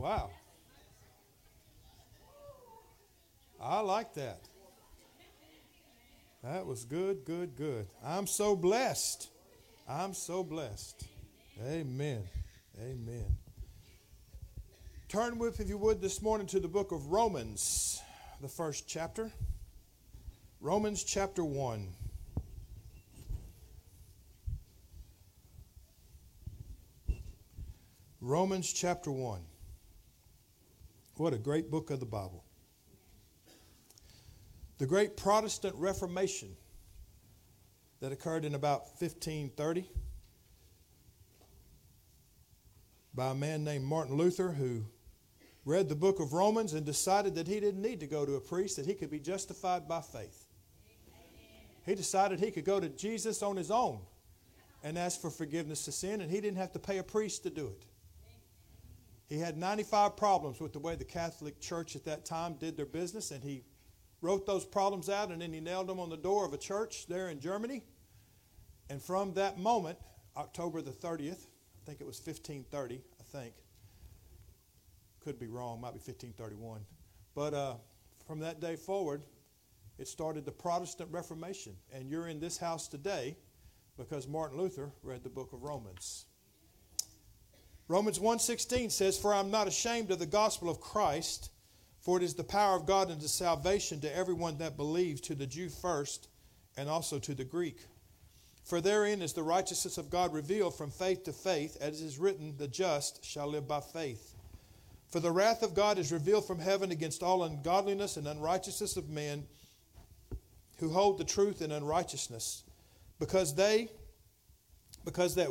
Wow. I like that. That was good, good, good. I'm so blessed. I'm so blessed. Amen. Amen. Turn with, if you would, this morning to the book of Romans, the first chapter. Romans chapter 1. Romans chapter 1. What a great book of the Bible. The great Protestant Reformation that occurred in about 1530 by a man named Martin Luther who read the book of Romans and decided that he didn't need to go to a priest, that he could be justified by faith. He decided he could go to Jesus on his own and ask for forgiveness of sin, and he didn't have to pay a priest to do it. He had 95 problems with the way the Catholic Church at that time did their business, and he wrote those problems out and then he nailed them on the door of a church there in Germany. And from that moment, October the 30th, I think it was 1530, I think. Could be wrong, might be 1531. But uh, from that day forward, it started the Protestant Reformation. And you're in this house today because Martin Luther read the book of Romans. Romans 1:16 says, "For I am not ashamed of the gospel of Christ, for it is the power of God unto salvation to everyone that believes, to the Jew first, and also to the Greek. For therein is the righteousness of God revealed from faith to faith, as is written, the just shall live by faith. For the wrath of God is revealed from heaven against all ungodliness and unrighteousness of men who hold the truth in unrighteousness, because they because that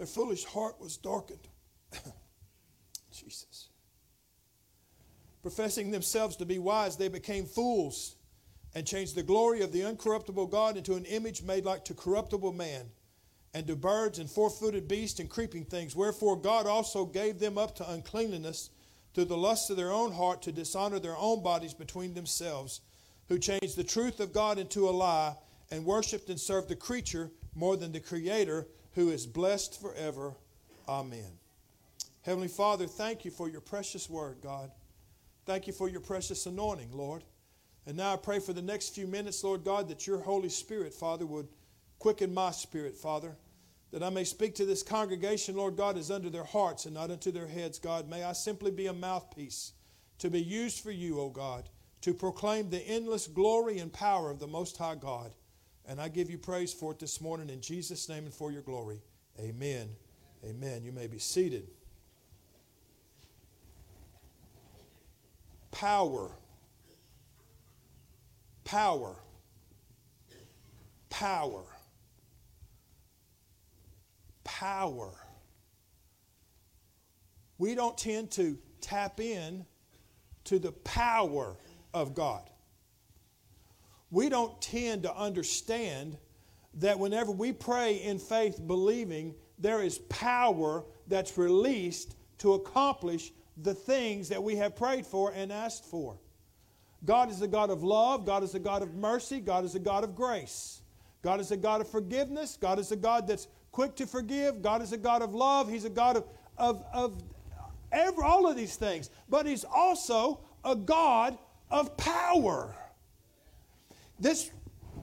their foolish heart was darkened. Jesus. Professing themselves to be wise, they became fools and changed the glory of the uncorruptible God into an image made like to corruptible man, and to birds and four footed beasts and creeping things. Wherefore God also gave them up to uncleanness through the lusts of their own heart to dishonor their own bodies between themselves, who changed the truth of God into a lie and worshiped and served the creature more than the Creator who is blessed forever. Amen. Heavenly Father, thank you for your precious word, God. Thank you for your precious anointing, Lord. And now I pray for the next few minutes, Lord God, that your Holy Spirit, Father, would quicken my spirit, Father, that I may speak to this congregation, Lord God, as under their hearts and not unto their heads, God. May I simply be a mouthpiece to be used for you, O God, to proclaim the endless glory and power of the Most High God. And I give you praise for it this morning in Jesus' name and for your glory. Amen. Amen. You may be seated. Power. Power. Power. Power. We don't tend to tap in to the power of God we don't tend to understand that whenever we pray in faith, believing, there is power that's released to accomplish the things that we have prayed for and asked for. God is a God of love. God is a God of mercy. God is a God of grace. God is a God of forgiveness. God is a God that's quick to forgive. God is a God of love. He's a God of, of, of every, all of these things. But He's also a God of power. This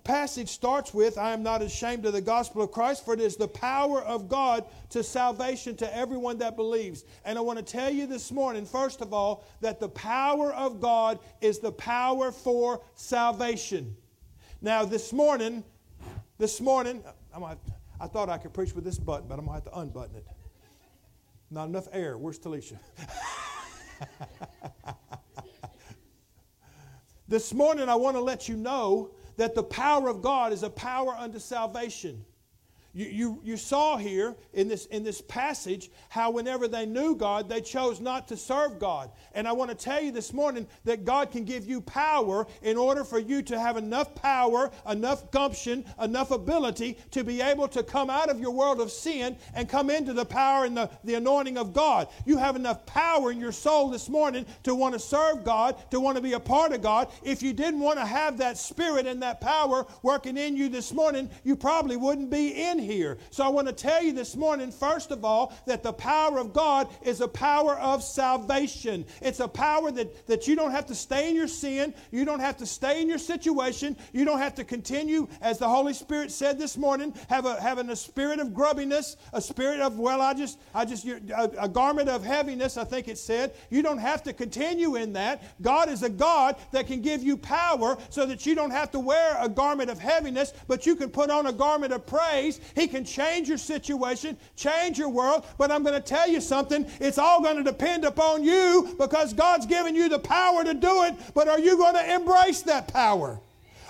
passage starts with I am not ashamed of the gospel of Christ, for it is the power of God to salvation to everyone that believes. And I want to tell you this morning, first of all, that the power of God is the power for salvation. Now, this morning, this morning, to, i thought I could preach with this button, but I'm going to have to unbutton it. Not enough air. Where's Talisha? This morning, I want to let you know that the power of God is a power unto salvation. You, you, you saw here in this, in this passage how whenever they knew God, they chose not to serve God. And I want to tell you this morning that God can give you power in order for you to have enough power, enough gumption, enough ability to be able to come out of your world of sin and come into the power and the, the anointing of God. You have enough power in your soul this morning to want to serve God, to want to be a part of God. If you didn't want to have that spirit and that power working in you this morning, you probably wouldn't be in here. So I want to tell you this morning, first of all, that the power of God is a power of salvation. It's a power that, that you don't have to stay in your sin, you don't have to stay in your situation, you don't have to continue, as the Holy Spirit said this morning, have a, having a spirit of grubbiness, a spirit of, well, I just, I just, a, a garment of heaviness, I think it said. You don't have to continue in that. God is a God that can give you power so that you don't have to wear a garment of heaviness, but you can put on a garment of praise. He can change your situation, change your world. But I'm going to tell you something. It's all going to depend upon you because God's given you the power to do it. But are you going to embrace that power?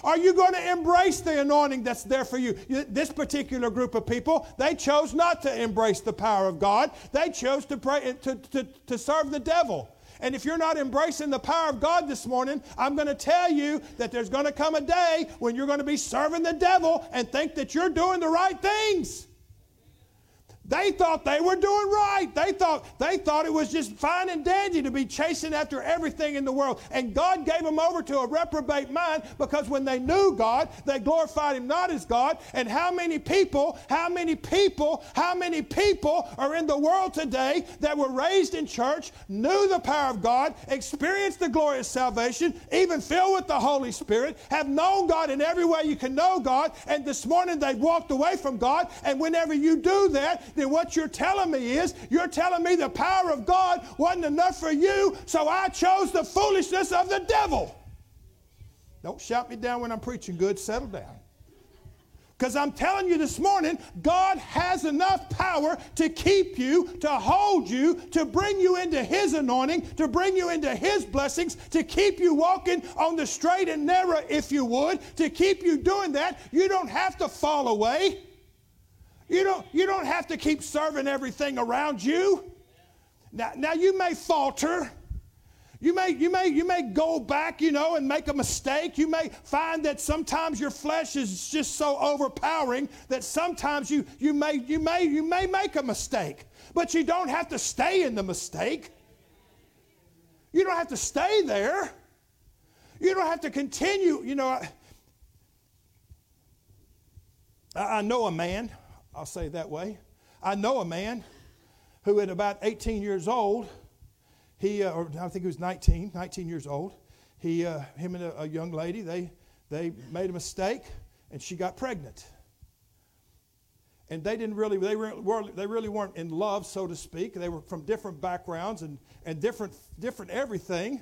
Are you going to embrace the anointing that's there for you? This particular group of people, they chose not to embrace the power of God. They chose to, pray, to, to, to serve the devil. And if you're not embracing the power of God this morning, I'm going to tell you that there's going to come a day when you're going to be serving the devil and think that you're doing the right things. They thought they were doing right. They thought, they thought it was just fine and dandy to be chasing after everything in the world. And God gave them over to a reprobate mind because when they knew God, they glorified Him not as God. And how many people, how many people, how many people are in the world today that were raised in church, knew the power of God, experienced the glorious salvation, even filled with the Holy Spirit, have known God in every way you can know God, and this morning they've walked away from God. And whenever you do that, then what you're telling me is you're telling me the power of God wasn't enough for you, so I chose the foolishness of the devil. Don't shout me down when I'm preaching good. Settle down. Because I'm telling you this morning, God has enough power to keep you, to hold you, to bring you into His anointing, to bring you into His blessings, to keep you walking on the straight and narrow, if you would, to keep you doing that. You don't have to fall away. You don't, you don't have to keep serving everything around you. Now, now you may falter. You may, you, may, you may go back, you know, and make a mistake. You may find that sometimes your flesh is just so overpowering that sometimes you, you, may, you, may, you may make a mistake. But you don't have to stay in the mistake. You don't have to stay there. You don't have to continue. You know, I, I know a man I'll say it that way. I know a man who, at about 18 years old, he, uh, or I think he was 19, 19 years old, he, uh, him and a, a young lady, they, they made a mistake and she got pregnant. And they didn't really, they, were, they really weren't in love, so to speak. They were from different backgrounds and, and different, different everything.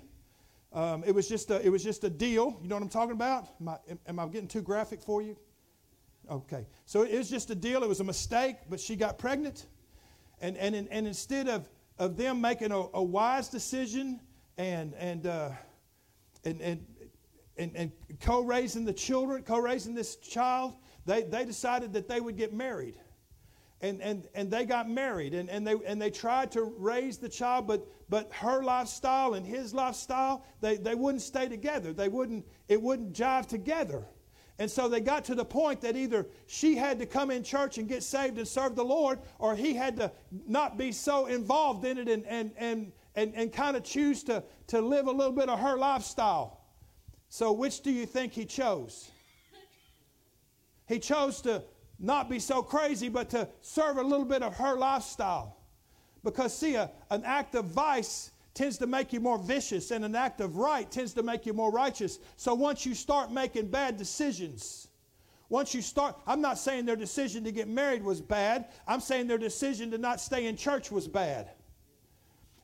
Um, it, was just a, it was just a deal. You know what I'm talking about? Am I, am I getting too graphic for you? Okay. So it was just a deal. It was a mistake, but she got pregnant. And, and, and instead of, of them making a, a wise decision and, and, uh, and, and, and, and co raising the children, co raising this child, they, they decided that they would get married. And, and, and they got married and, and, they, and they tried to raise the child, but, but her lifestyle and his lifestyle, they, they wouldn't stay together. They wouldn't, it wouldn't jive together. And so they got to the point that either she had to come in church and get saved and serve the Lord, or he had to not be so involved in it and, and, and, and, and kind of choose to, to live a little bit of her lifestyle. So, which do you think he chose? He chose to not be so crazy, but to serve a little bit of her lifestyle. Because, see, a, an act of vice tends to make you more vicious, and an act of right tends to make you more righteous. So once you start making bad decisions, once you start, I'm not saying their decision to get married was bad. I'm saying their decision to not stay in church was bad.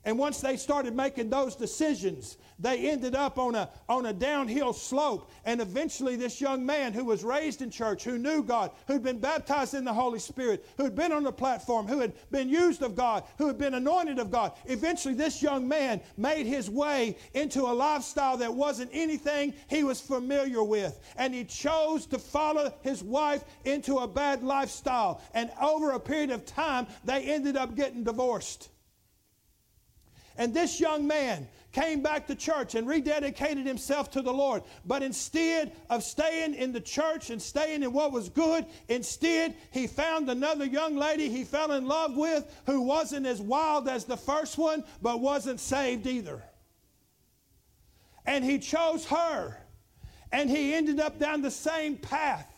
And once they started making those decisions, they ended up on a, on a downhill slope. And eventually, this young man who was raised in church, who knew God, who'd been baptized in the Holy Spirit, who'd been on the platform, who had been used of God, who had been anointed of God, eventually, this young man made his way into a lifestyle that wasn't anything he was familiar with. And he chose to follow his wife into a bad lifestyle. And over a period of time, they ended up getting divorced. And this young man came back to church and rededicated himself to the Lord. But instead of staying in the church and staying in what was good, instead he found another young lady he fell in love with who wasn't as wild as the first one, but wasn't saved either. And he chose her. And he ended up down the same path.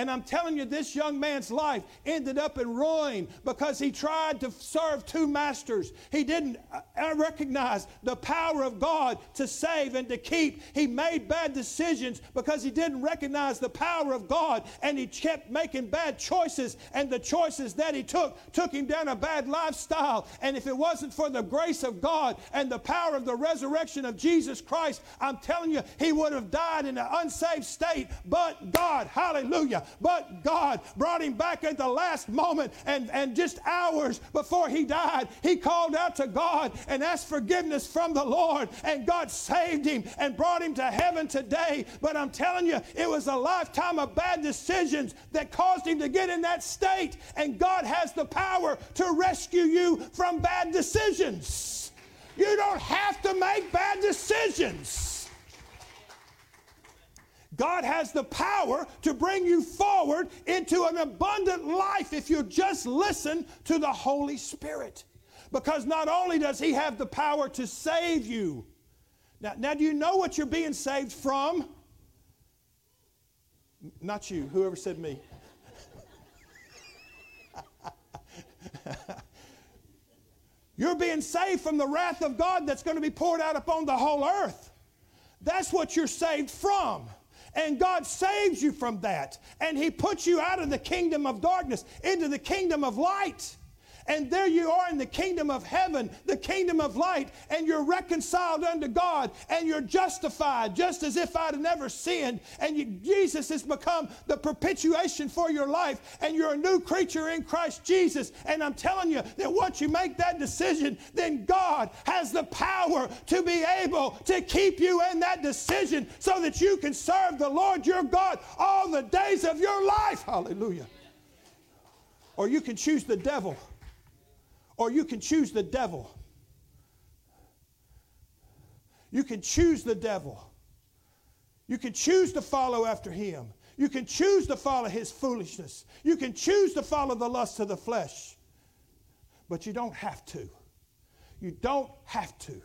And I'm telling you, this young man's life ended up in ruin because he tried to serve two masters. He didn't recognize the power of God to save and to keep. He made bad decisions because he didn't recognize the power of God and he kept making bad choices. And the choices that he took took him down a bad lifestyle. And if it wasn't for the grace of God and the power of the resurrection of Jesus Christ, I'm telling you, he would have died in an unsaved state. But God, hallelujah but God brought him back at the last moment and, and just hours before he died, he called out to God and asked forgiveness from the Lord. And God saved him and brought him to heaven today. But I'm telling you, it was a lifetime of bad decisions that caused him to get in that state. And God has the power to rescue you from bad decisions. You don't have to make bad decisions. God has the power to bring you forward into an abundant life if you just listen to the Holy Spirit. Because not only does He have the power to save you, now, now do you know what you're being saved from? Not you, whoever said me. You're being saved from the wrath of God that's going to be poured out upon the whole earth. That's what you're saved from. And God saves you from that. And He puts you out of the kingdom of darkness into the kingdom of light. And there you are in the kingdom of heaven, the kingdom of light, and you're reconciled unto God and you're justified just as if I'd never sinned. And you, Jesus has become the propitiation for your life, and you're a new creature in Christ Jesus. And I'm telling you that once you make that decision, then God has the power to be able to keep you in that decision so that you can serve the Lord your God all the days of your life. Hallelujah. Or you can choose the devil or you can choose the devil. You can choose the devil. You can choose to follow after him. You can choose to follow his foolishness. You can choose to follow the lust of the flesh. But you don't have to. You don't have to.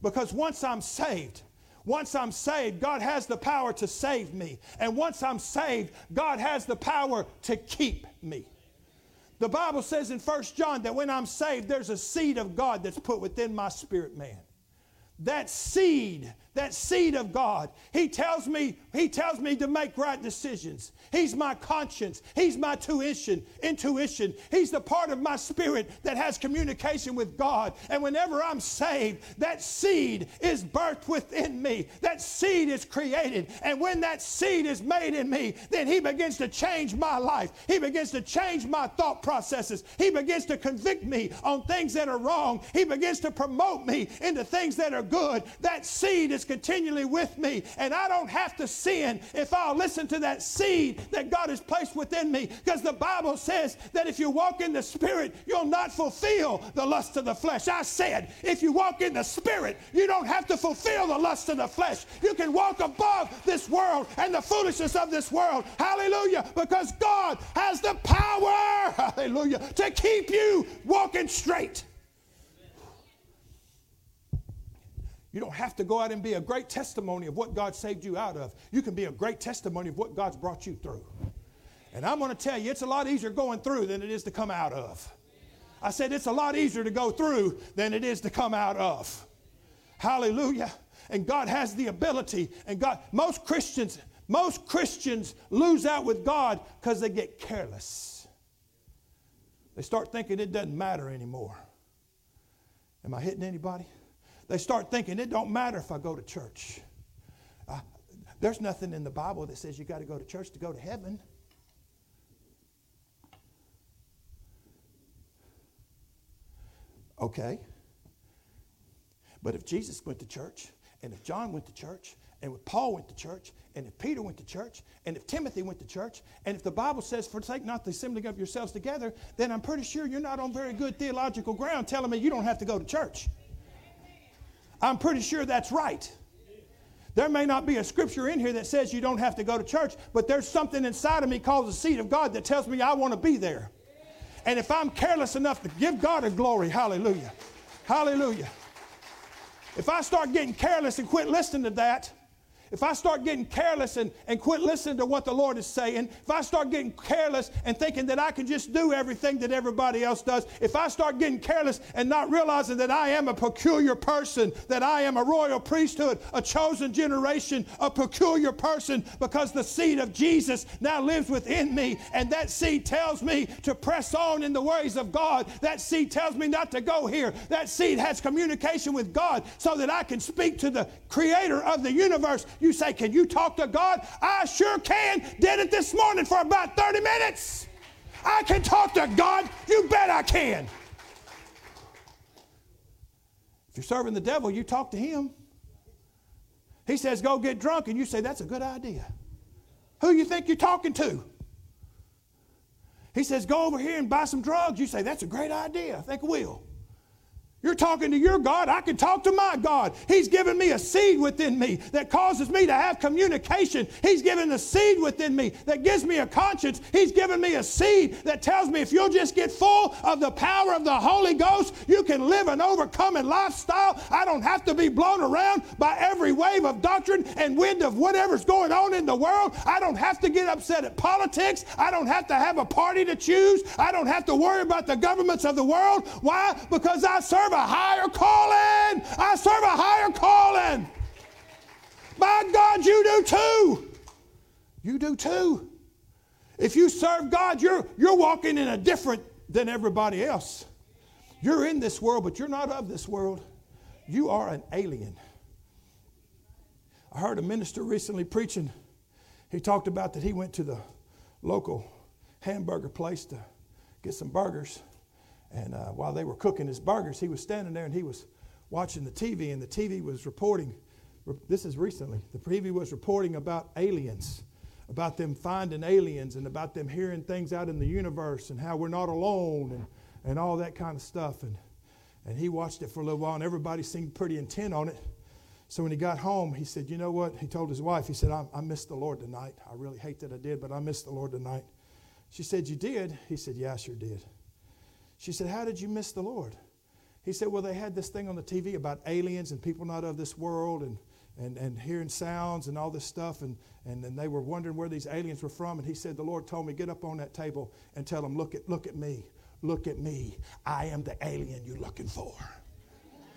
Because once I'm saved, once I'm saved, God has the power to save me. And once I'm saved, God has the power to keep me. The Bible says in 1 John that when I'm saved, there's a seed of God that's put within my spirit man. That seed that seed of God. He tells me, he tells me to make right decisions. He's my conscience. He's my tuition, intuition. He's the part of my spirit that has communication with God. And whenever I'm saved, that seed is birthed within me. That seed is created. And when that seed is made in me, then he begins to change my life. He begins to change my thought processes. He begins to convict me on things that are wrong. He begins to promote me into things that are good. That seed is continually with me, and I don't have to sin if I'll listen to that seed that God has placed within me. Because the Bible says that if you walk in the Spirit, you'll not fulfill the lust of the flesh. I said, if you walk in the Spirit, you don't have to fulfill the lust of the flesh. You can walk above this world and the foolishness of this world. Hallelujah. Because God has the power, hallelujah, to keep you walking straight. You don't have to go out and be a great testimony of what God saved you out of. You can be a great testimony of what God's brought you through. And I'm going to tell you, it's a lot easier going through than it is to come out of. I said it's a lot easier to go through than it is to come out of. Hallelujah. And God has the ability. And God, most Christians, most Christians lose out with God because they get careless. They start thinking it doesn't matter anymore. Am I hitting anybody? They start thinking it don't matter if I go to church. Uh, there's nothing in the Bible that says you got to go to church to go to heaven. Okay. But if Jesus went to church, and if John went to church, and if Paul went to church, and if Peter went to church, and if Timothy went to church, and if the Bible says, forsake not the assembling of yourselves together, then I'm pretty sure you're not on very good theological ground telling me you don't have to go to church. I'm pretty sure that's right. There may not be a scripture in here that says you don't have to go to church, but there's something inside of me called the seed of God that tells me I want to be there. And if I'm careless enough to give God a glory, hallelujah, hallelujah. If I start getting careless and quit listening to that, if I start getting careless and, and quit listening to what the Lord is saying, if I start getting careless and thinking that I can just do everything that everybody else does, if I start getting careless and not realizing that I am a peculiar person, that I am a royal priesthood, a chosen generation, a peculiar person, because the seed of Jesus now lives within me, and that seed tells me to press on in the ways of God. That seed tells me not to go here. That seed has communication with God so that I can speak to the creator of the universe. You say, Can you talk to God? I sure can. Did it this morning for about 30 minutes. I can talk to God. You bet I can. If you're serving the devil, you talk to him. He says, Go get drunk, and you say, That's a good idea. Who you think you're talking to? He says, Go over here and buy some drugs. You say, That's a great idea. I think I will. You're talking to your God. I can talk to my God. He's given me a seed within me that causes me to have communication. He's given a seed within me that gives me a conscience. He's given me a seed that tells me if you'll just get full of the power of the Holy Ghost, you can live an overcoming lifestyle. I don't have to be blown around by every wave of doctrine and wind of whatever's going on in the world. I don't have to get upset at politics. I don't have to have a party to choose. I don't have to worry about the governments of the world. Why? Because I serve a higher calling. I serve a higher calling. By God, you do too. You do too. If you serve God, you're, you're walking in a different than everybody else. You're in this world, but you're not of this world. You are an alien. I heard a minister recently preaching. He talked about that he went to the local hamburger place to get some burgers. And uh, while they were cooking his burgers, he was standing there and he was watching the TV, and the TV was reporting. This is recently. The TV was reporting about aliens, about them finding aliens, and about them hearing things out in the universe, and how we're not alone, and, and all that kind of stuff. And, and he watched it for a little while, and everybody seemed pretty intent on it. So when he got home, he said, You know what? He told his wife, He said, I, I missed the Lord tonight. I really hate that I did, but I missed the Lord tonight. She said, You did? He said, Yeah, I sure did. She said, How did you miss the Lord? He said, Well, they had this thing on the TV about aliens and people not of this world and, and, and hearing sounds and all this stuff. And, and, and they were wondering where these aliens were from. And he said, The Lord told me, Get up on that table and tell them, Look at, look at me. Look at me. I am the alien you're looking for.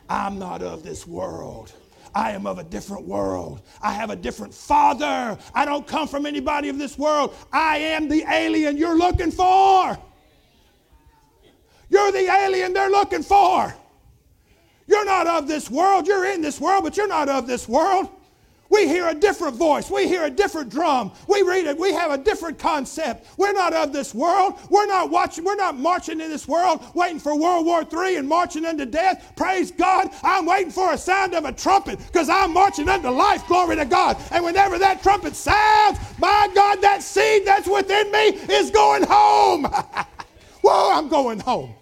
I'm not of this world. I am of a different world. I have a different father. I don't come from anybody of this world. I am the alien you're looking for. You're the alien they're looking for. You're not of this world. You're in this world, but you're not of this world. We hear a different voice. We hear a different drum. We read it. We have a different concept. We're not of this world. We're not watching. We're not marching in this world, waiting for World War III and marching unto death. Praise God. I'm waiting for a sound of a trumpet because I'm marching unto life. Glory to God. And whenever that trumpet sounds, my God, that seed that's within me is going home. Whoa, I'm going home.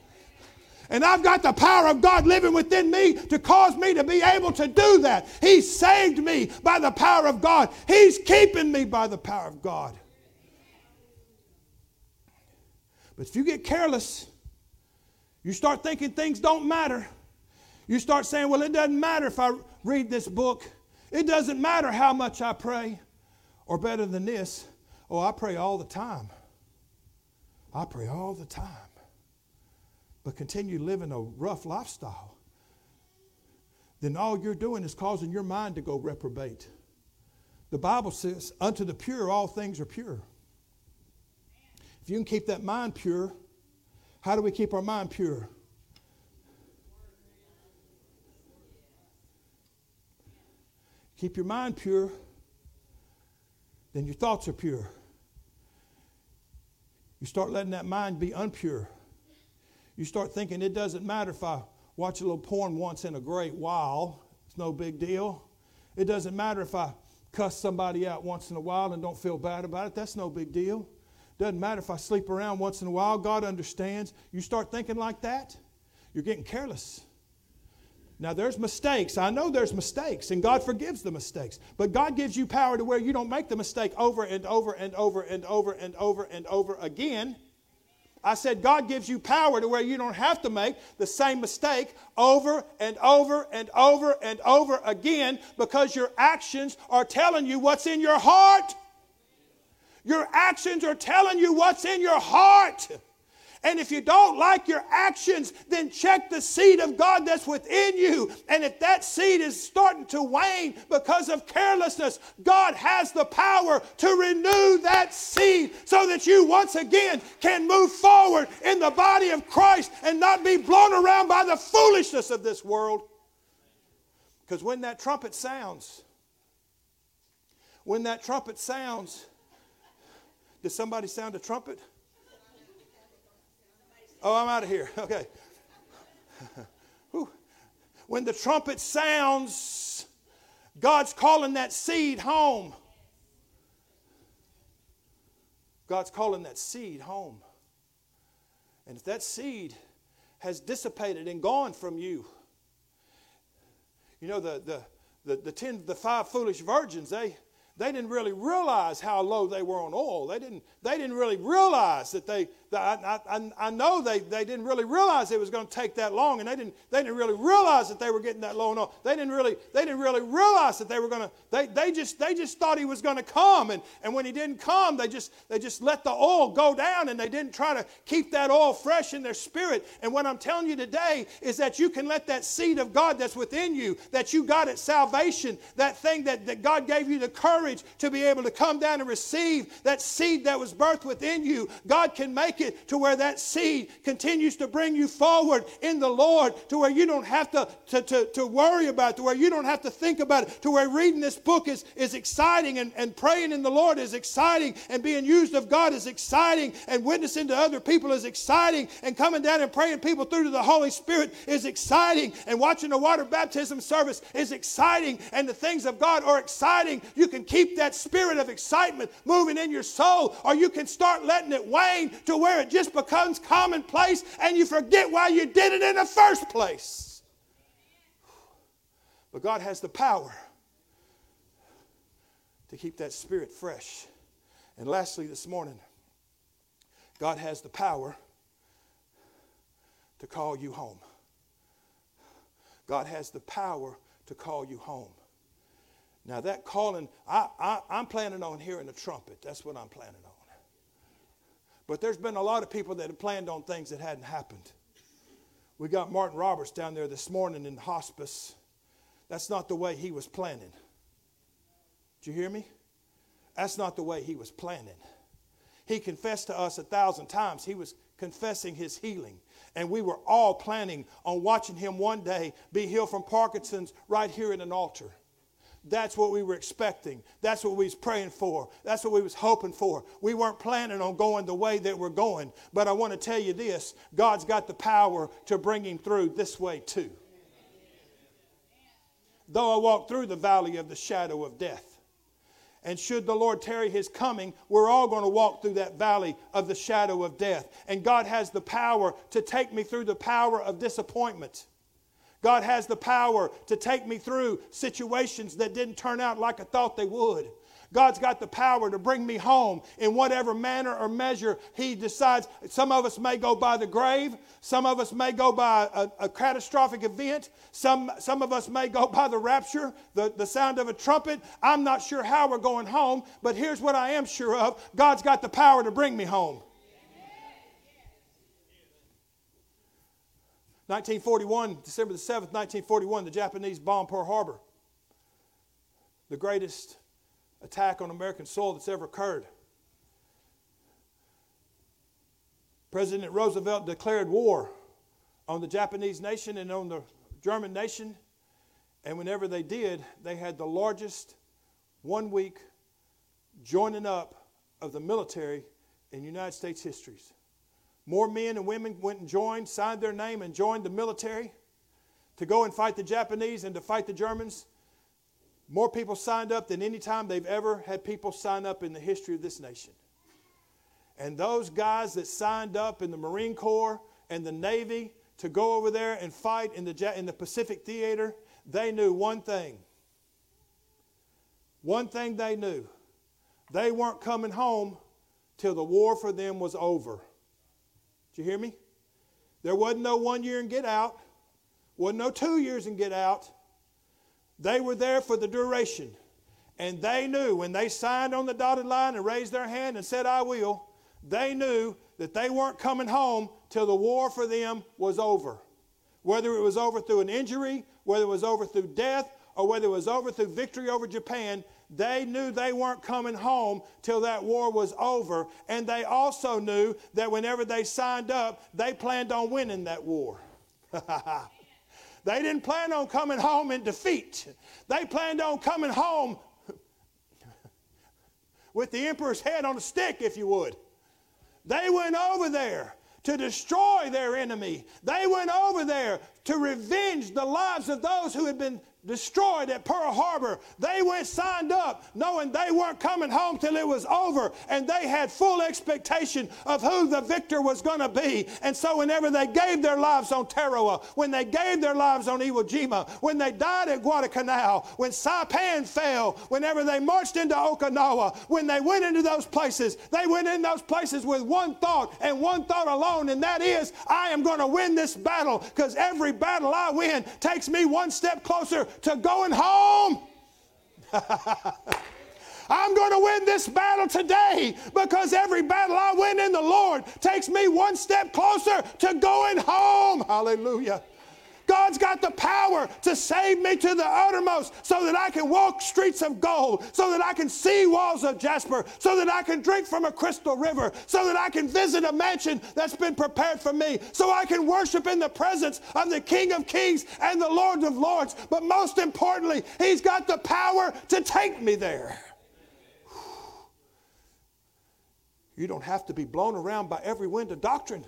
And I've got the power of God living within me to cause me to be able to do that. He saved me by the power of God, He's keeping me by the power of God. But if you get careless, you start thinking things don't matter. You start saying, well, it doesn't matter if I read this book. It doesn't matter how much I pray. Or better than this, oh, I pray all the time. I pray all the time but continue living a rough lifestyle, then all you're doing is causing your mind to go reprobate. The Bible says, Unto the pure, all things are pure. If you can keep that mind pure, how do we keep our mind pure? Keep your mind pure, then your thoughts are pure. You start letting that mind be unpure you start thinking it doesn't matter if I watch a little porn once in a great while, it's no big deal. It doesn't matter if I cuss somebody out once in a while and don't feel bad about it, that's no big deal. Doesn't matter if I sleep around once in a while, God understands. You start thinking like that, you're getting careless. Now, there's mistakes. I know there's mistakes, and God forgives the mistakes. But God gives you power to where you don't make the mistake over and over and over and over and over and over again. I said, God gives you power to where you don't have to make the same mistake over and over and over and over again because your actions are telling you what's in your heart. Your actions are telling you what's in your heart. And if you don't like your actions, then check the seed of God that's within you. And if that seed is starting to wane because of carelessness, God has the power to renew that seed so that you once again can move forward in the body of Christ and not be blown around by the foolishness of this world. Because when that trumpet sounds, when that trumpet sounds, does somebody sound a trumpet? Oh, I'm out of here. Okay. when the trumpet sounds, God's calling that seed home. God's calling that seed home. And if that seed has dissipated and gone from you, you know, the, the, the, the, ten, the five foolish virgins, they, they didn't really realize how low they were on oil. They didn't, they didn't really realize that they, I, I, I know they, they didn't really realize it was going to take that long, and they didn't, they didn't really realize that they were getting that low on oil. They didn't really, they didn't really realize that they were going to, they, they, just, they just thought he was going to come, and, and when he didn't come, they just, they just let the oil go down, and they didn't try to keep that oil fresh in their spirit. And what I'm telling you today is that you can let that seed of God that's within you, that you got at salvation, that thing that, that God gave you the courage to be able to come down and receive, that seed that was birthed within you, God can make it to where that seed continues to bring you forward in the Lord, to where you don't have to, to, to, to worry about it, to where you don't have to think about it, to where reading this book is, is exciting and, and praying in the Lord is exciting and being used of God is exciting and witnessing to other people is exciting and coming down and praying people through to the Holy Spirit is exciting and watching the water baptism service is exciting and the things of God are exciting. You can keep that spirit of excitement moving in your soul or you can start letting it wane to where it just becomes commonplace and you forget why you did it in the first place. But God has the power to keep that spirit fresh. And lastly, this morning, God has the power to call you home. God has the power to call you home. Now, that calling, I, I, am planning on hearing a trumpet. That's what I'm planning. But there's been a lot of people that have planned on things that hadn't happened. We got Martin Roberts down there this morning in hospice. That's not the way he was planning. Did you hear me? That's not the way he was planning. He confessed to us a thousand times. He was confessing his healing. And we were all planning on watching him one day be healed from Parkinson's right here in an altar. That's what we were expecting. That's what we was praying for. That's what we was hoping for. We weren't planning on going the way that we're going. But I want to tell you this, God's got the power to bring him through this way too. Though I walk through the valley of the shadow of death. And should the Lord tarry his coming, we're all going to walk through that valley of the shadow of death. And God has the power to take me through the power of disappointment. God has the power to take me through situations that didn't turn out like I thought they would. God's got the power to bring me home in whatever manner or measure He decides. Some of us may go by the grave. Some of us may go by a, a, catastrophic event. Some, some of us may go by the rapture, the, the sound of a trumpet. I'm not sure how we're going home, but here's what I am sure of God's got the power to bring me home. 1941, December the 7th, 1941, the Japanese bombed Pearl Harbor. The greatest attack on American soil that's ever occurred. President Roosevelt declared war on the Japanese nation and on the German nation. And whenever they did, they had the largest one week joining up of the military in United States histories. More men and women went and joined, signed their name, and joined the military to go and fight the Japanese and to fight the Germans. More people signed up than any time they've ever had people sign up in the history of this nation. And those guys that signed up in the Marine Corps and the Navy to go over there and fight in the, in the Pacific Theater, they knew one thing. One thing they knew they weren't coming home till the war for them was over. Did you hear me? There wasn't no one year and get out, wasn't no two years and get out. They were there for the duration. And they knew when they signed on the dotted line and raised their hand and said, I will, they knew that they weren't coming home till the war for them was over. Whether it was over through an injury, whether it was over through death, or whether it was over through victory over Japan, they knew they weren't coming home till that war was over. And they also knew that whenever they signed up, they planned on winning that war. they didn't plan on coming home in defeat, they planned on coming home with the emperor's head on a stick, if you would. They went over there to destroy their enemy. They went over there to revenge the lives of those who had been destroyed at Pearl Harbor. They went signed up knowing they weren't coming home till it was over, and they had full expectation of who the victor was going to be. And so, whenever they gave their lives on Tarawa, when they gave their lives on Iwo Jima, when they died at Guadalcanal, when Saipan fell, whenever they marched into Okinawa, when they went into those places, they went in those places with one thought and one thought alone, and that is, I am going to win this battle because every battle I win takes me one step closer to going home. I'm going to win this battle today because every battle I win in the Lord takes me one step closer to going home. Hallelujah. God's got the power to save me to the uttermost so that I can walk streets of gold, so that I can see walls of jasper, so that I can drink from a crystal river, so that I can visit a mansion that's been prepared for me, so I can worship in the presence of the King of Kings and the Lord of Lords. But most importantly, He's got the power to take me there. You don't have to be blown around by every wind of doctrine.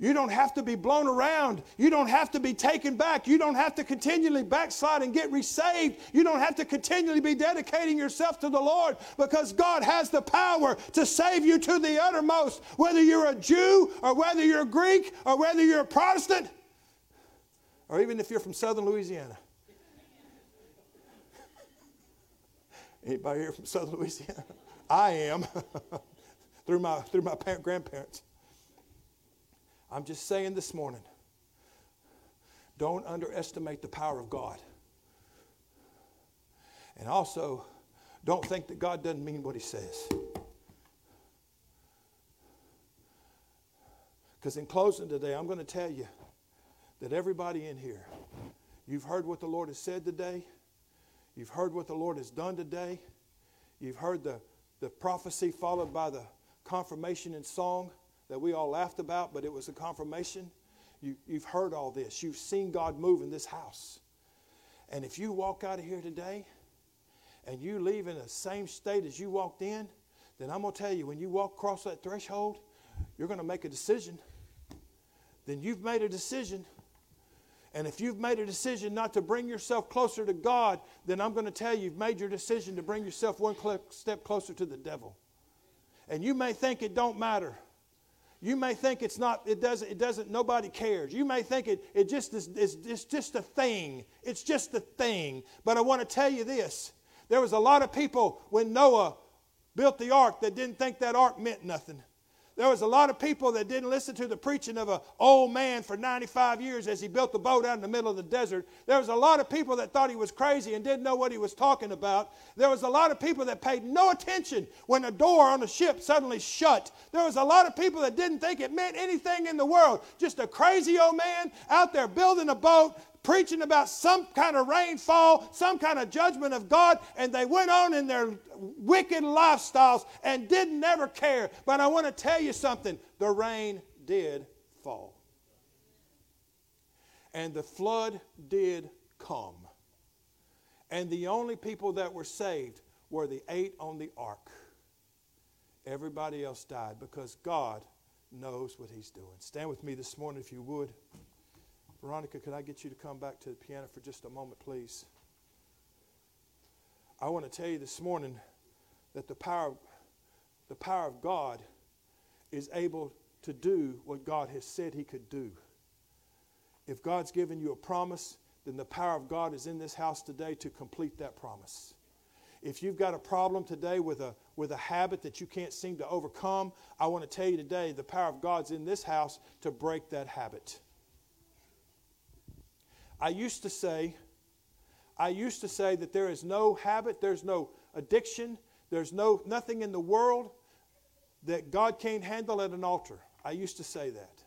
You don't have to be blown around. You don't have to be taken back. You don't have to continually backslide and get resaved. You don't have to continually be dedicating yourself to the Lord because God has the power to save you to the uttermost, whether you're a Jew or whether you're a Greek or whether you're a Protestant or even if you're from southern Louisiana. Anybody here from southern Louisiana? I am through my, through my parent, grandparents. I'm just saying this morning don't underestimate the power of God. And also, don't think that God doesn't mean what He says. Because in closing today, I'm going to tell you that everybody in here, you've heard what the Lord has said today, you've heard what the Lord has done today, you've heard the, the prophecy followed by the confirmation in song that we all laughed about, but it was a confirmation. You, you've heard all this. You've seen God move in this house. And if you walk out of here today and you leave in the same state as you walked in, then I'm going to tell you, when you walk across that threshold, you're going to make a decision. Then you've made a decision. And if you've made a decision not to bring yourself closer to God, then I'm going to tell you, you've made your decision to bring yourself one step closer to the devil. And you may think it don't matter. You may think it's not, it doesn't, it doesn't, nobody cares. You may think it, it just is, it's, it's just a thing. It's just a thing. But I want to tell you this. There was a lot of people when Noah built the ark that didn't think that ark meant nothing. There was a lot of people that didn't listen to the preaching of an old man for 95 years as he built the boat out in the middle of the desert. There was a lot of people that thought he was crazy and didn't know what he was talking about. There was a lot of people that paid no attention when a door on the ship suddenly shut. There was a lot of people that didn't think it meant anything in the world. Just a crazy old man out there building a boat, preaching about some kind of rainfall, some kind of judgment of God, and they went on in their wicked lifestyles and didn't ever care. But I want to tell you something the rain did fall. And the flood did come. And the only people that were saved were the eight on the ark. Everybody else died because God knows what He's doing. Stand with me this morning if you would. Veronica, could I get you to come back to the piano for just a moment, please? I want to tell you this morning that the power, the power of God is able to do what God has said He could do. If God's given you a promise, then the power of God is in this house today to complete that promise. If you've got a problem today with a, with a habit that you can't seem to overcome, I want to tell you today the power of God's in this house to break that habit. I used to say, I used to say that there is no habit, there's no addiction, there's no nothing in the world that God can't handle at an altar. I used to say that.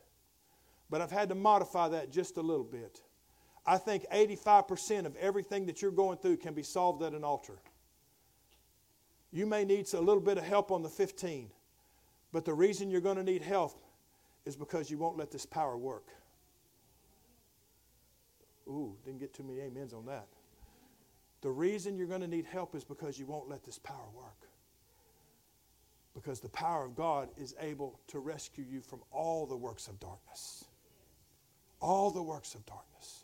But I've had to modify that just a little bit. I think 85% of everything that you're going through can be solved at an altar. You may need a little bit of help on the 15, but the reason you're going to need help is because you won't let this power work. Ooh, didn't get too many amens on that. The reason you're going to need help is because you won't let this power work. Because the power of God is able to rescue you from all the works of darkness. All the works of darkness.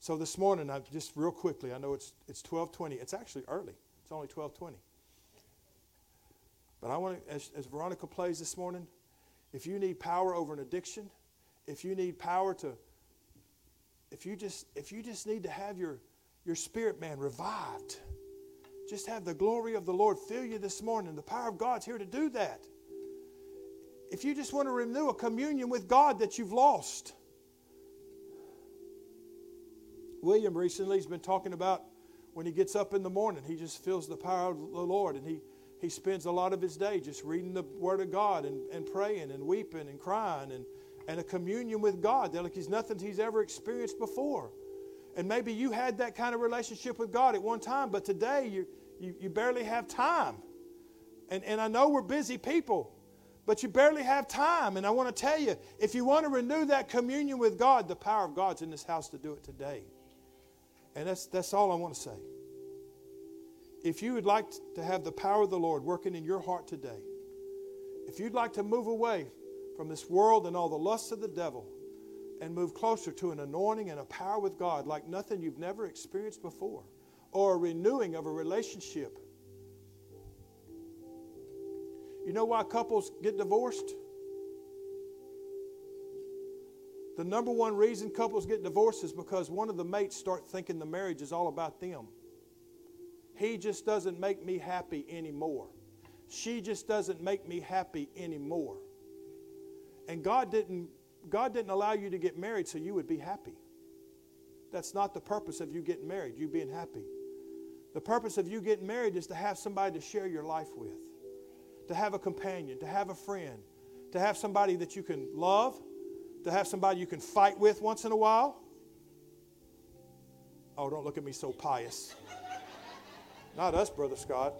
So this morning, I just real quickly, I know it's it's 12:20. It's actually early. It's only 12:20. But I want to, as, as Veronica plays this morning, if you need power over an addiction, if you need power to, if you just if you just need to have your your spirit man revived just have the glory of the Lord fill you this morning. The power of God's here to do that. If you just want to renew a communion with God that you've lost, William recently has been talking about when he gets up in the morning, he just feels the power of the Lord and he, he spends a lot of his day just reading the Word of God and, and praying and weeping and crying and, and a communion with God that like he's nothing he's ever experienced before. And maybe you had that kind of relationship with God at one time, but today you, you, you barely have time. And, and I know we're busy people, but you barely have time. And I want to tell you if you want to renew that communion with God, the power of God's in this house to do it today. And that's, that's all I want to say. If you would like to have the power of the Lord working in your heart today, if you'd like to move away from this world and all the lusts of the devil, and move closer to an anointing and a power with God like nothing you've never experienced before, or a renewing of a relationship. You know why couples get divorced? The number one reason couples get divorced is because one of the mates start thinking the marriage is all about them. He just doesn't make me happy anymore. She just doesn't make me happy anymore. And God didn't God didn't allow you to get married so you would be happy. That's not the purpose of you getting married, you being happy. The purpose of you getting married is to have somebody to share your life with, to have a companion, to have a friend, to have somebody that you can love, to have somebody you can fight with once in a while. Oh, don't look at me so pious. Not us, Brother Scott.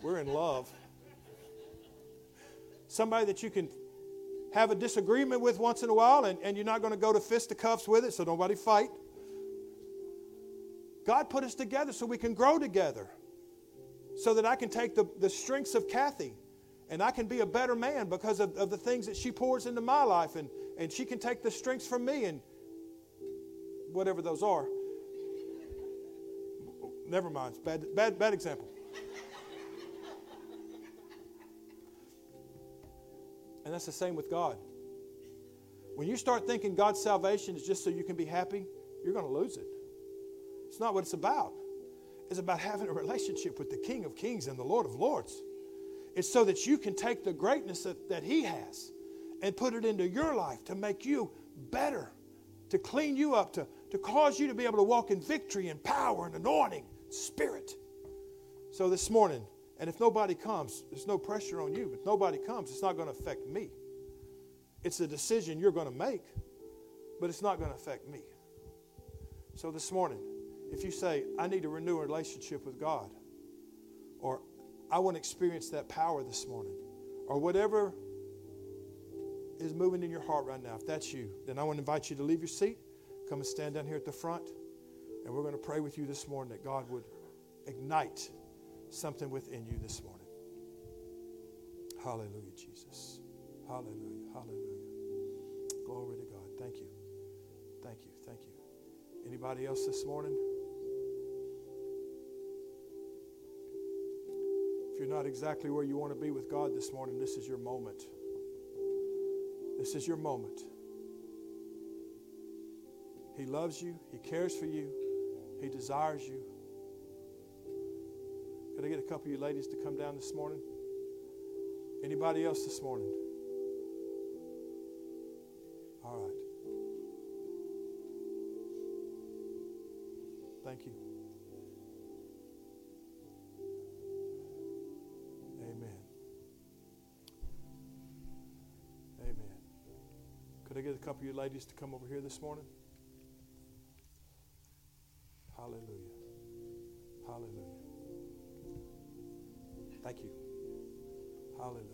We're in love. Somebody that you can have a disagreement with once in a while, and, and you're not going to go to fisticuffs with it, so nobody fight. God put us together so we can grow together, so that I can take the, the strengths of Kathy and I can be a better man because of, of the things that she pours into my life, and, and she can take the strengths from me and whatever those are. Never mind, bad, bad, bad example. And that's the same with God. When you start thinking God's salvation is just so you can be happy, you're going to lose it. It's not what it's about. It's about having a relationship with the King of Kings and the Lord of Lords. It's so that you can take the greatness that, that He has and put it into your life to make you better, to clean you up, to, to cause you to be able to walk in victory and power and anointing, spirit. So this morning, and if nobody comes, there's no pressure on you. If nobody comes, it's not going to affect me. It's a decision you're going to make, but it's not going to affect me. So this morning, if you say, I need to renew a relationship with God, or I want to experience that power this morning, or whatever is moving in your heart right now, if that's you, then I want to invite you to leave your seat, come and stand down here at the front. And we're going to pray with you this morning that God would ignite something within you this morning. Hallelujah, Jesus. Hallelujah. Hallelujah. Glory to God. Thank you. Thank you. Thank you. Anybody else this morning? If you're not exactly where you want to be with God this morning, this is your moment. This is your moment. He loves you, He cares for you, He desires you. I get a couple of you ladies to come down this morning? Anybody else this morning? All right. Thank you. Amen. Amen. Could I get a couple of you ladies to come over here this morning? Hallelujah.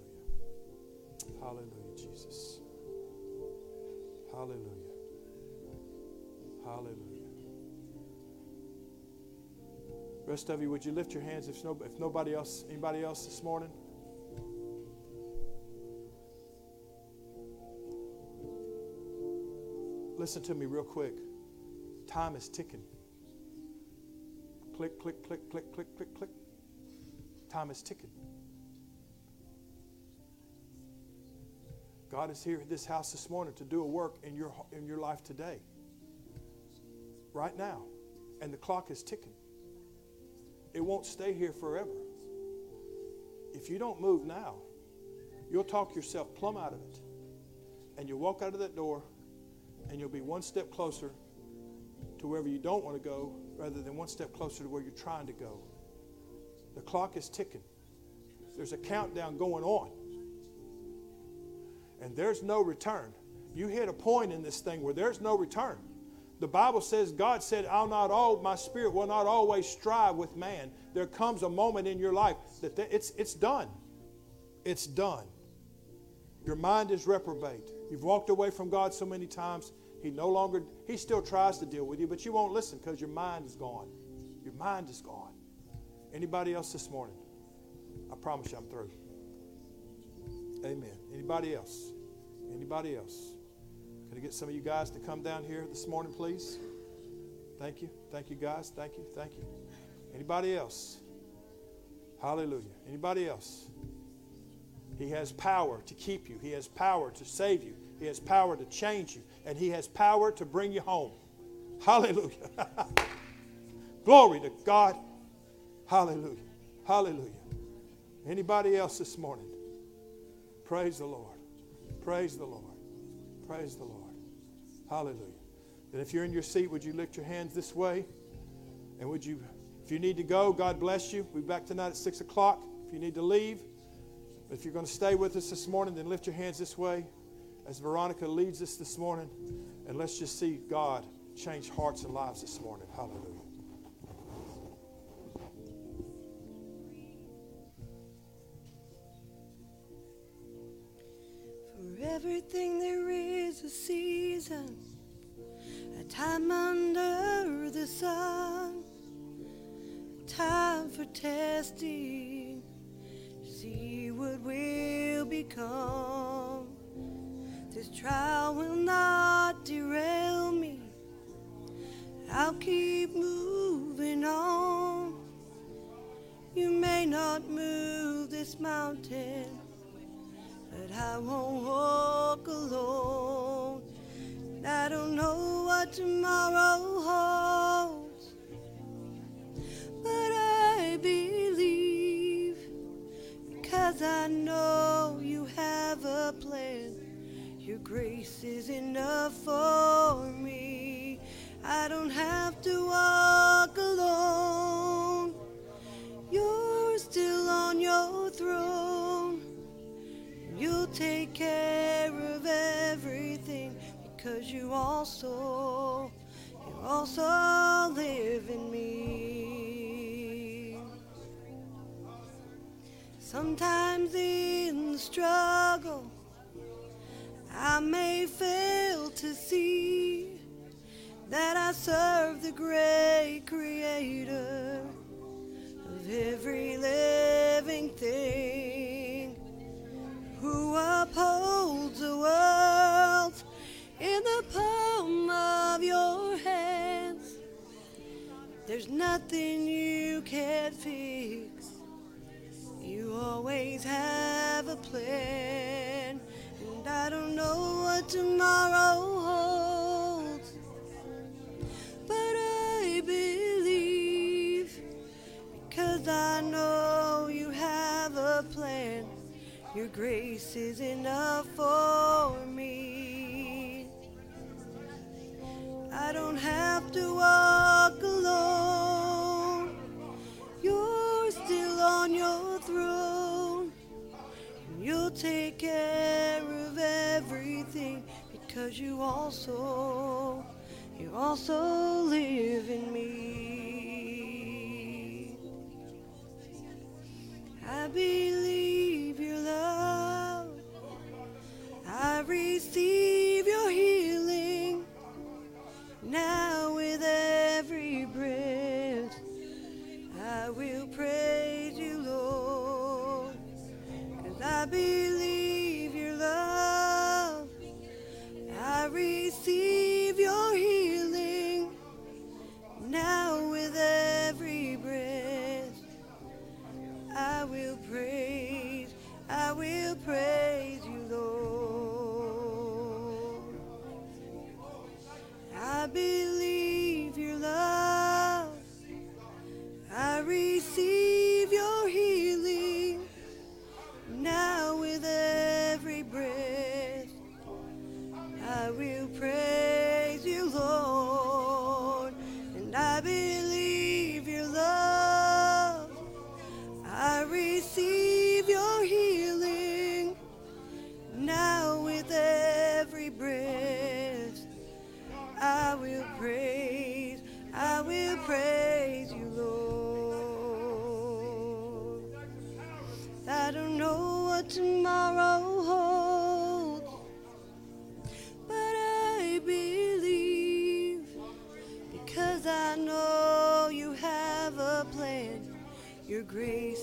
Hallelujah, Jesus. Hallelujah. Hallelujah. Rest of you, would you lift your hands if, if nobody else, anybody else this morning? Listen to me real quick. Time is ticking. Click, click, click, click, click, click, click. Time is ticking. God is here at this house this morning to do a work in your, in your life today, right now. And the clock is ticking. It won't stay here forever. If you don't move now, you'll talk yourself plumb out of it. And you'll walk out of that door and you'll be one step closer to wherever you don't want to go rather than one step closer to where you're trying to go. The clock is ticking. There's a countdown going on. And there's no return. You hit a point in this thing where there's no return. The Bible says, God said, I'll not all, my spirit will not always strive with man. There comes a moment in your life that it's, it's done. It's done. Your mind is reprobate. You've walked away from God so many times, He no longer, He still tries to deal with you, but you won't listen because your mind is gone. Your mind is gone. Anybody else this morning? I promise you I'm through. Amen. Anybody else? Anybody else? Can I get some of you guys to come down here this morning, please? Thank you. Thank you, guys. Thank you. Thank you. Anybody else? Hallelujah. Anybody else? He has power to keep you. He has power to save you. He has power to change you. And He has power to bring you home. Hallelujah. Glory to God. Hallelujah. Hallelujah. Anybody else this morning? Praise the Lord. Praise the Lord. Praise the Lord. Hallelujah. And if you're in your seat, would you lift your hands this way? And would you, if you need to go, God bless you. We'll be back tonight at 6 o'clock. If you need to leave, but if you're going to stay with us this morning, then lift your hands this way as Veronica leads us this morning. And let's just see God change hearts and lives this morning. Hallelujah. Everything there is a season, a time under the sun, time for testing, see what will become. This trial will not derail me. I'll keep moving on. You may not move this mountain I won't walk alone. I don't know what tomorrow holds, but I believe because I know you have a plan. Your grace is enough for me. I don't have to walk take care of everything because you also, you also live in me. Sometimes in the struggle, I may fail to see that I serve the great creator of every living thing who upholds the world in the palm of your hands. There's nothing you can't fix. You always have a plan, and I don't know what tomorrow holds, but I believe because I know you have a plan. Your grace is enough for me. I don't have to walk alone. You're still on your throne. And you'll take care of everything because you also, you also live in me. I believe praise you, Lord. I don't know what tomorrow holds, but I believe because I know you have a plan. Your grace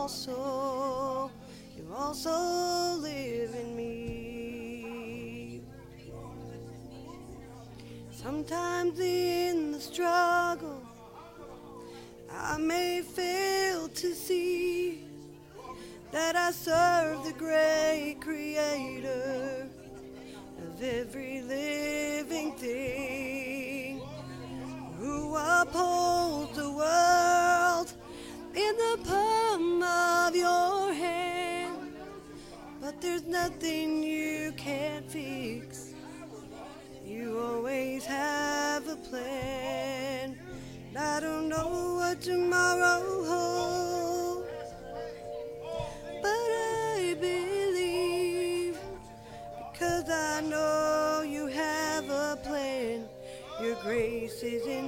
also, you also live in me. Sometimes in the struggle, I may fail to see that I serve the great creator of every living thing who upholds the world in the there's nothing you can't fix. You always have a plan. I don't know what tomorrow holds. But I believe because I know you have a plan. Your grace is enough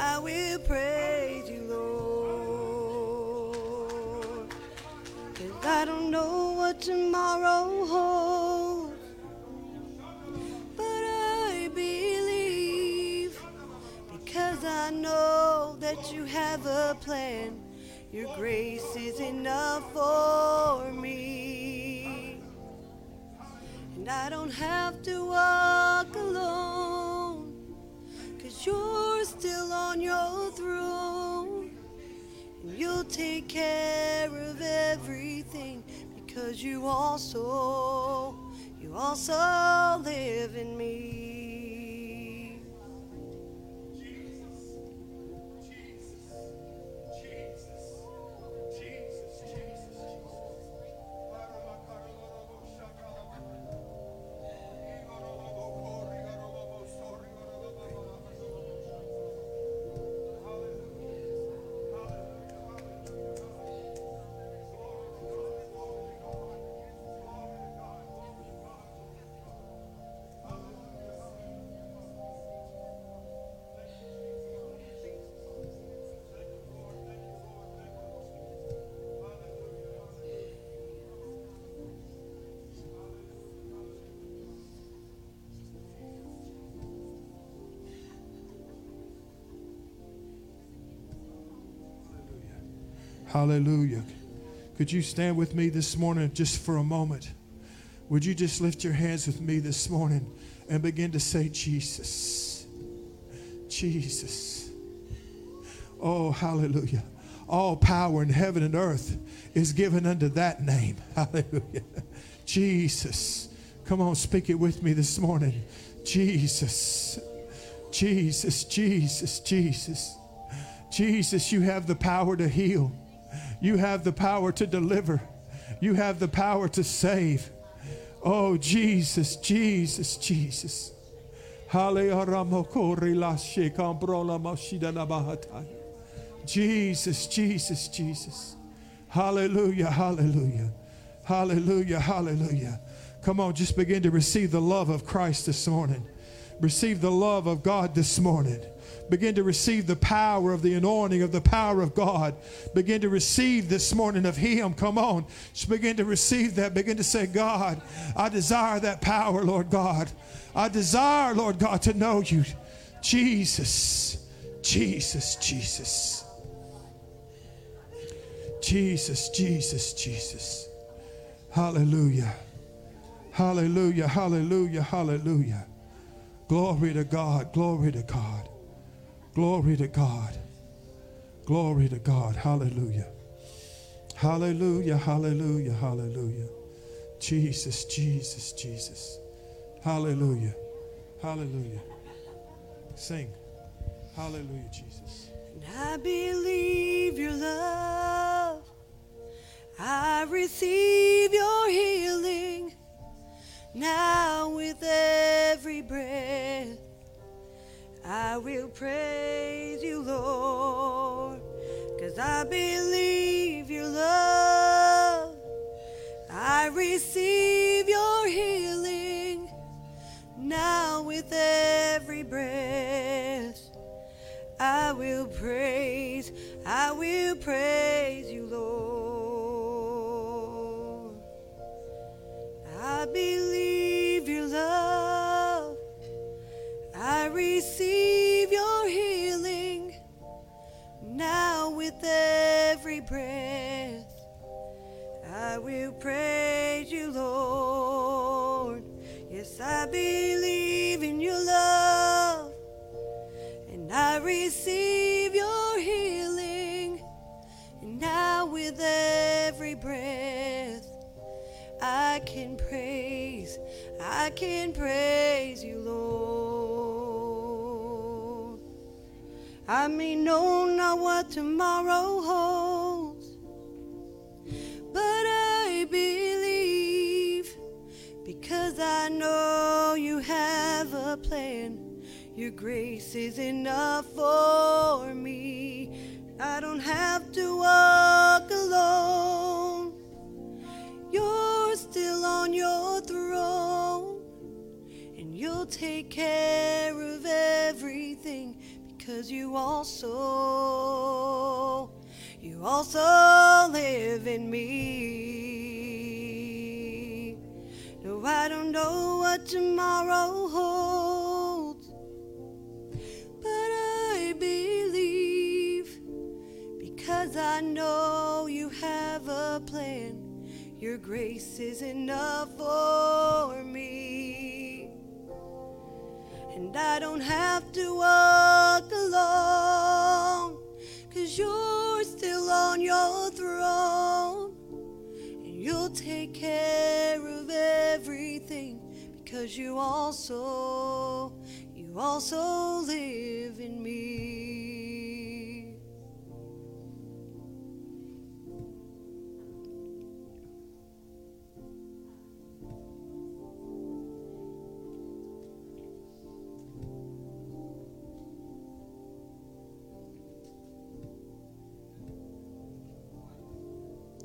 I will praise you, Cause I don't know what tomorrow holds, but I believe because I know that you have a plan. Your grace is enough for me, and I don't have to worry. You'll take care of everything. Because you also, you also live in me. Hallelujah. Could you stand with me this morning just for a moment? Would you just lift your hands with me this morning and begin to say, Jesus? Jesus. Oh, hallelujah. All power in heaven and earth is given unto that name. Hallelujah. Jesus. Come on, speak it with me this morning. Jesus. Jesus, Jesus, Jesus. Jesus, you have the power to heal. You have the power to deliver. You have the power to save. Oh, Jesus, Jesus, Jesus. Jesus, Jesus, Jesus. Hallelujah, hallelujah. Hallelujah, hallelujah. Come on, just begin to receive the love of Christ this morning. Receive the love of God this morning. Begin to receive the power of the anointing of the power of God. Begin to receive this morning of Him. Come on. Just begin to receive that. Begin to say, God, I desire that power, Lord God. I desire, Lord God, to know you. Jesus, Jesus, Jesus. Jesus, Jesus, Jesus. Hallelujah. Hallelujah, hallelujah, hallelujah. Glory to God, glory to God. Glory to God. Glory to God. Hallelujah. Hallelujah, hallelujah, hallelujah. Jesus, Jesus, Jesus. Hallelujah. Hallelujah. Sing. Hallelujah, Jesus. And I believe your love. I receive your healing now with every breath. I will praise you, Lord, cause I believe your love. I receive your healing now with every breath. I will praise, I will praise you, Lord. I believe your love. I receive with every breath. I will praise you, Lord. Yes, I believe in your love, and I receive your healing. And now, with every breath, I can praise, I can praise you, Lord. I may know not what tomorrow holds, but I believe because I know you have a plan. Your grace is enough for me. I don't have to walk alone. You're still on your throne, and you'll take care because you also, you also live in me. No, I don't know what tomorrow holds, but I believe because I know you have a plan. Your grace is enough for me. And I don't have to walk alone, cause you're still on your throne. And you'll take care of everything because you also, you also live in me.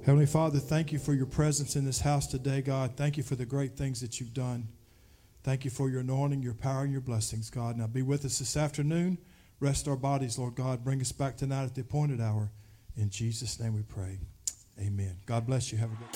Heavenly Father, thank you for your presence in this house today, God. Thank you for the great things that you've done. Thank you for your anointing, your power, and your blessings, God. Now be with us this afternoon. Rest our bodies, Lord God. Bring us back tonight at the appointed hour. In Jesus' name we pray. Amen. God bless you. Have a good